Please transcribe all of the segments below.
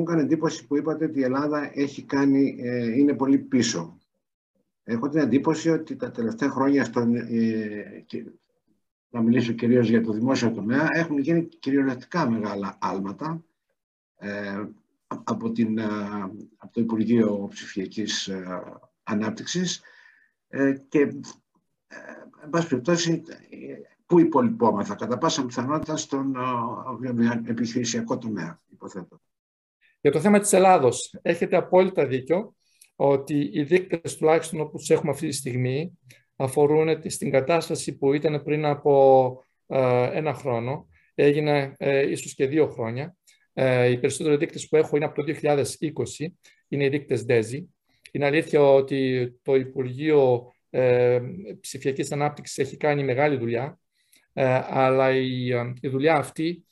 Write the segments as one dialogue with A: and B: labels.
A: μου έκανε εντύπωση που είπατε ότι η Ελλάδα έχει κάνει, ε, είναι πολύ πίσω. Έχω την εντύπωση ότι τα τελευταία χρόνια, στον, ε, να μιλήσω κυρίως για το δημόσιο τομέα, έχουν γίνει κυριολεκτικά μεγάλα άλματα ε, από, την, ε, από το Υπουργείο Ψηφιακής ε, Ανάπτυξης ε, και, ε, εν πάση περιπτώσει, πού υπολοιπόμεθα, κατά πάσα πιθανότητα στον επιχειρησιακό τομέα, υποθέτω.
B: Για το θέμα της Ελλάδος, έχετε απόλυτα δίκιο ότι οι δείκτες τουλάχιστον όπως έχουμε αυτή τη στιγμή αφορούν στην κατάσταση που ήταν πριν από ε, ένα χρόνο, έγινε ε, ίσως και δύο χρόνια. Ε, οι περισσότεροι δείκτες που έχω είναι από το 2020, είναι οι δείκτες DESI. Είναι αλήθεια ότι το Υπουργείο ε, Ψηφιακής Ανάπτυξης έχει κάνει μεγάλη δουλειά, ε, αλλά η, η δουλειά αυτή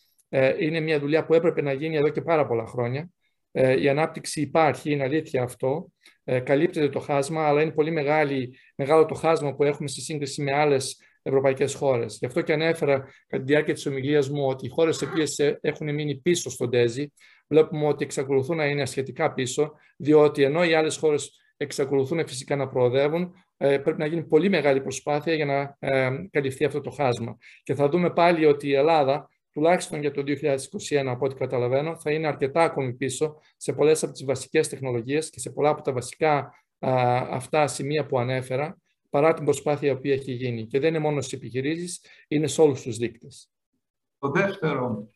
B: είναι μια δουλειά που έπρεπε να γίνει εδώ και πάρα πολλά χρόνια. Η ανάπτυξη υπάρχει, είναι αλήθεια αυτό, ε, καλύπτεται το χάσμα, αλλά είναι πολύ μεγάλη, μεγάλο το χάσμα που έχουμε σε σύγκριση με άλλες ευρωπαϊκές χώρες. Γι' αυτό και ανέφερα κατά τη διάρκεια της ομιλίας μου ότι οι χώρες οι οποίες έχουν μείνει πίσω στον ΤΕΖΙ, βλέπουμε ότι εξακολουθούν να είναι ασχετικά πίσω, διότι ενώ οι άλλες χώρες εξακολουθούν φυσικά να προοδεύουν, ε, πρέπει να γίνει πολύ μεγάλη προσπάθεια για να ε, καλυφθεί αυτό το χάσμα. Και θα δούμε πάλι ότι η Ελλάδα τουλάχιστον για το 2021, από ό,τι καταλαβαίνω, θα είναι αρκετά ακόμη πίσω σε πολλές από τις βασικές τεχνολογίες και σε πολλά από τα βασικά αυτά σημεία που ανέφερα, παρά την προσπάθεια που έχει γίνει. Και δεν είναι μόνο στις επιχειρήσεις, είναι σε όλους τους δείκτες.
C: Το δεύτερο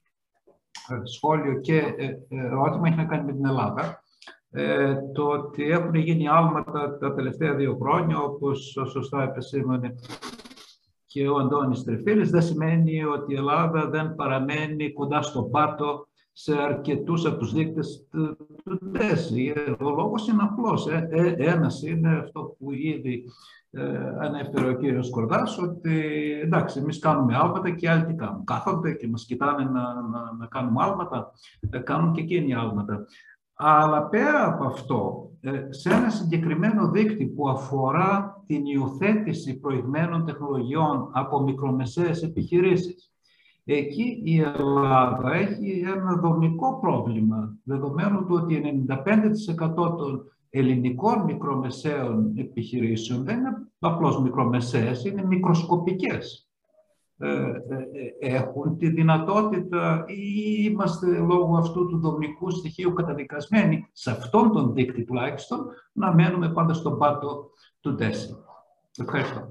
C: ε, σχόλιο και ε, ερώτημα έχει να κάνει με την Ελλάδα. Ε, το ότι έχουν γίνει άλματα τα τελευταία δύο χρόνια, όπως σωστά επεσήμανε και ο Αντώνης Τρεφίλης, δεν σημαίνει ότι η Ελλάδα δεν παραμένει κοντά στο πάτο σε αρκετούς από τους δείκτες του, ΤΕΣΙ. Ο λόγος είναι απλός. Ε, ε, ένας είναι αυτό που ήδη ε, ανέφερε ο κύριος Κορδάς, ότι εντάξει, εμείς κάνουμε άλματα και άλλοι τι κάνουν. Κάθονται και μας κοιτάνε να, να, να κάνουμε άλματα, ε, κάνουν και εκείνοι άλματα. Αλλά πέρα από αυτό, ε, σε ένα συγκεκριμένο δίκτυο που αφορά την υιοθέτηση προηγμένων τεχνολογιών από μικρομεσαίες επιχειρήσεις, εκεί η Ελλάδα έχει ένα δομικό πρόβλημα, δεδομένου του ότι 95% των ελληνικών μικρομεσαίων επιχειρήσεων δεν είναι απλώς μικρομεσαίες, είναι μικροσκοπικές. Ε, ε, ε, έχουν τη δυνατότητα ή είμαστε λόγω αυτού του δομικού στοιχείου καταδικασμένοι σε αυτόν τον δείκτη τουλάχιστον να μένουμε πάντα στον πάτο του ΤΕΣΙ. Ευχαριστώ.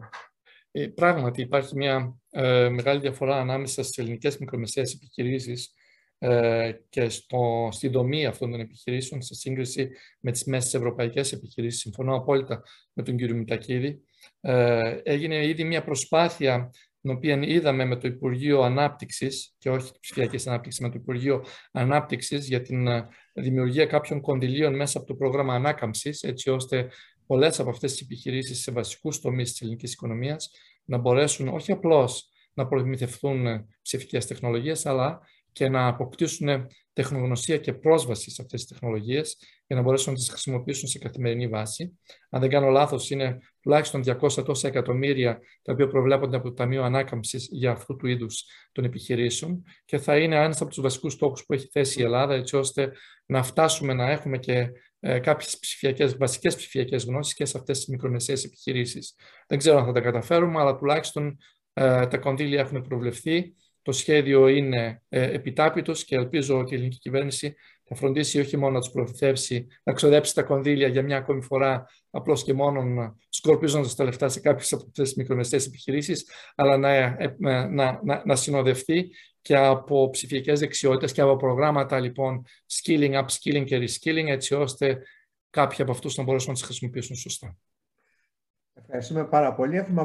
B: Ε, πράγματι υπάρχει μια ε, μεγάλη διαφορά ανάμεσα στις ελληνικές μικρομεσαίες επιχειρήσεις ε, και στο, στη δομή αυτών των επιχειρήσεων σε σύγκριση με τις μέσες ευρωπαϊκές επιχειρήσεις. Συμφωνώ απόλυτα με τον κύριο Μητακίδη. Ε, έγινε ήδη μια προσπάθεια την οποία είδαμε με το Υπουργείο Ανάπτυξης και όχι ψηφιακής ανάπτυξης, με το Υπουργείο Ανάπτυξης για την ε, δημιουργία κάποιων κονδυλίων μέσα από το πρόγραμμα ανάκαμψης, έτσι ώστε πολλές από αυτές τις επιχειρήσεις σε βασικούς τομείς της ελληνικής οικονομίας να μπορέσουν όχι απλώς να προμηθευτούν ψηφιακές τεχνολογίες, αλλά και να αποκτήσουν τεχνογνωσία και πρόσβαση σε αυτές τις τεχνολογίες για να μπορέσουν να τις χρησιμοποιήσουν σε καθημερινή βάση. Αν δεν κάνω λάθος, είναι τουλάχιστον 200 τόσα εκατομμύρια τα οποία προβλέπονται από το Ταμείο Ανάκαμψης για αυτού του είδους των επιχειρήσεων και θα είναι ένας από τους βασικούς στόχους που έχει θέσει η Ελλάδα έτσι ώστε να φτάσουμε να έχουμε και ε, κάποιες ψηφιακές, βασικές ψηφιακές γνώσεις και σε αυτές τις μικρομεσαίες επιχειρήσεις. Δεν ξέρω αν θα τα καταφέρουμε, αλλά τουλάχιστον ε, τα κονδύλια έχουν προβλεφθεί το σχέδιο είναι ε, επιτάπητος και ελπίζω ότι η ελληνική κυβέρνηση θα φροντίσει όχι μόνο να τους προθέσει, να ξοδέψει τα κονδύλια για μια ακόμη φορά, απλώς και μόνο σκορπίζοντας τα λεφτά σε κάποιες από αυτές τις μικρομεσαίες επιχειρήσεις, αλλά να, ε, να, να, να συνοδευτεί και από ψηφιακές δεξιότητες και από προγράμματα λοιπόν skilling, upskilling και reskilling, έτσι ώστε κάποιοι από αυτούς να μπορέσουν να τις χρησιμοποιήσουν σωστά.
D: Ευχαριστούμε πάρα πολύ. Έχουμε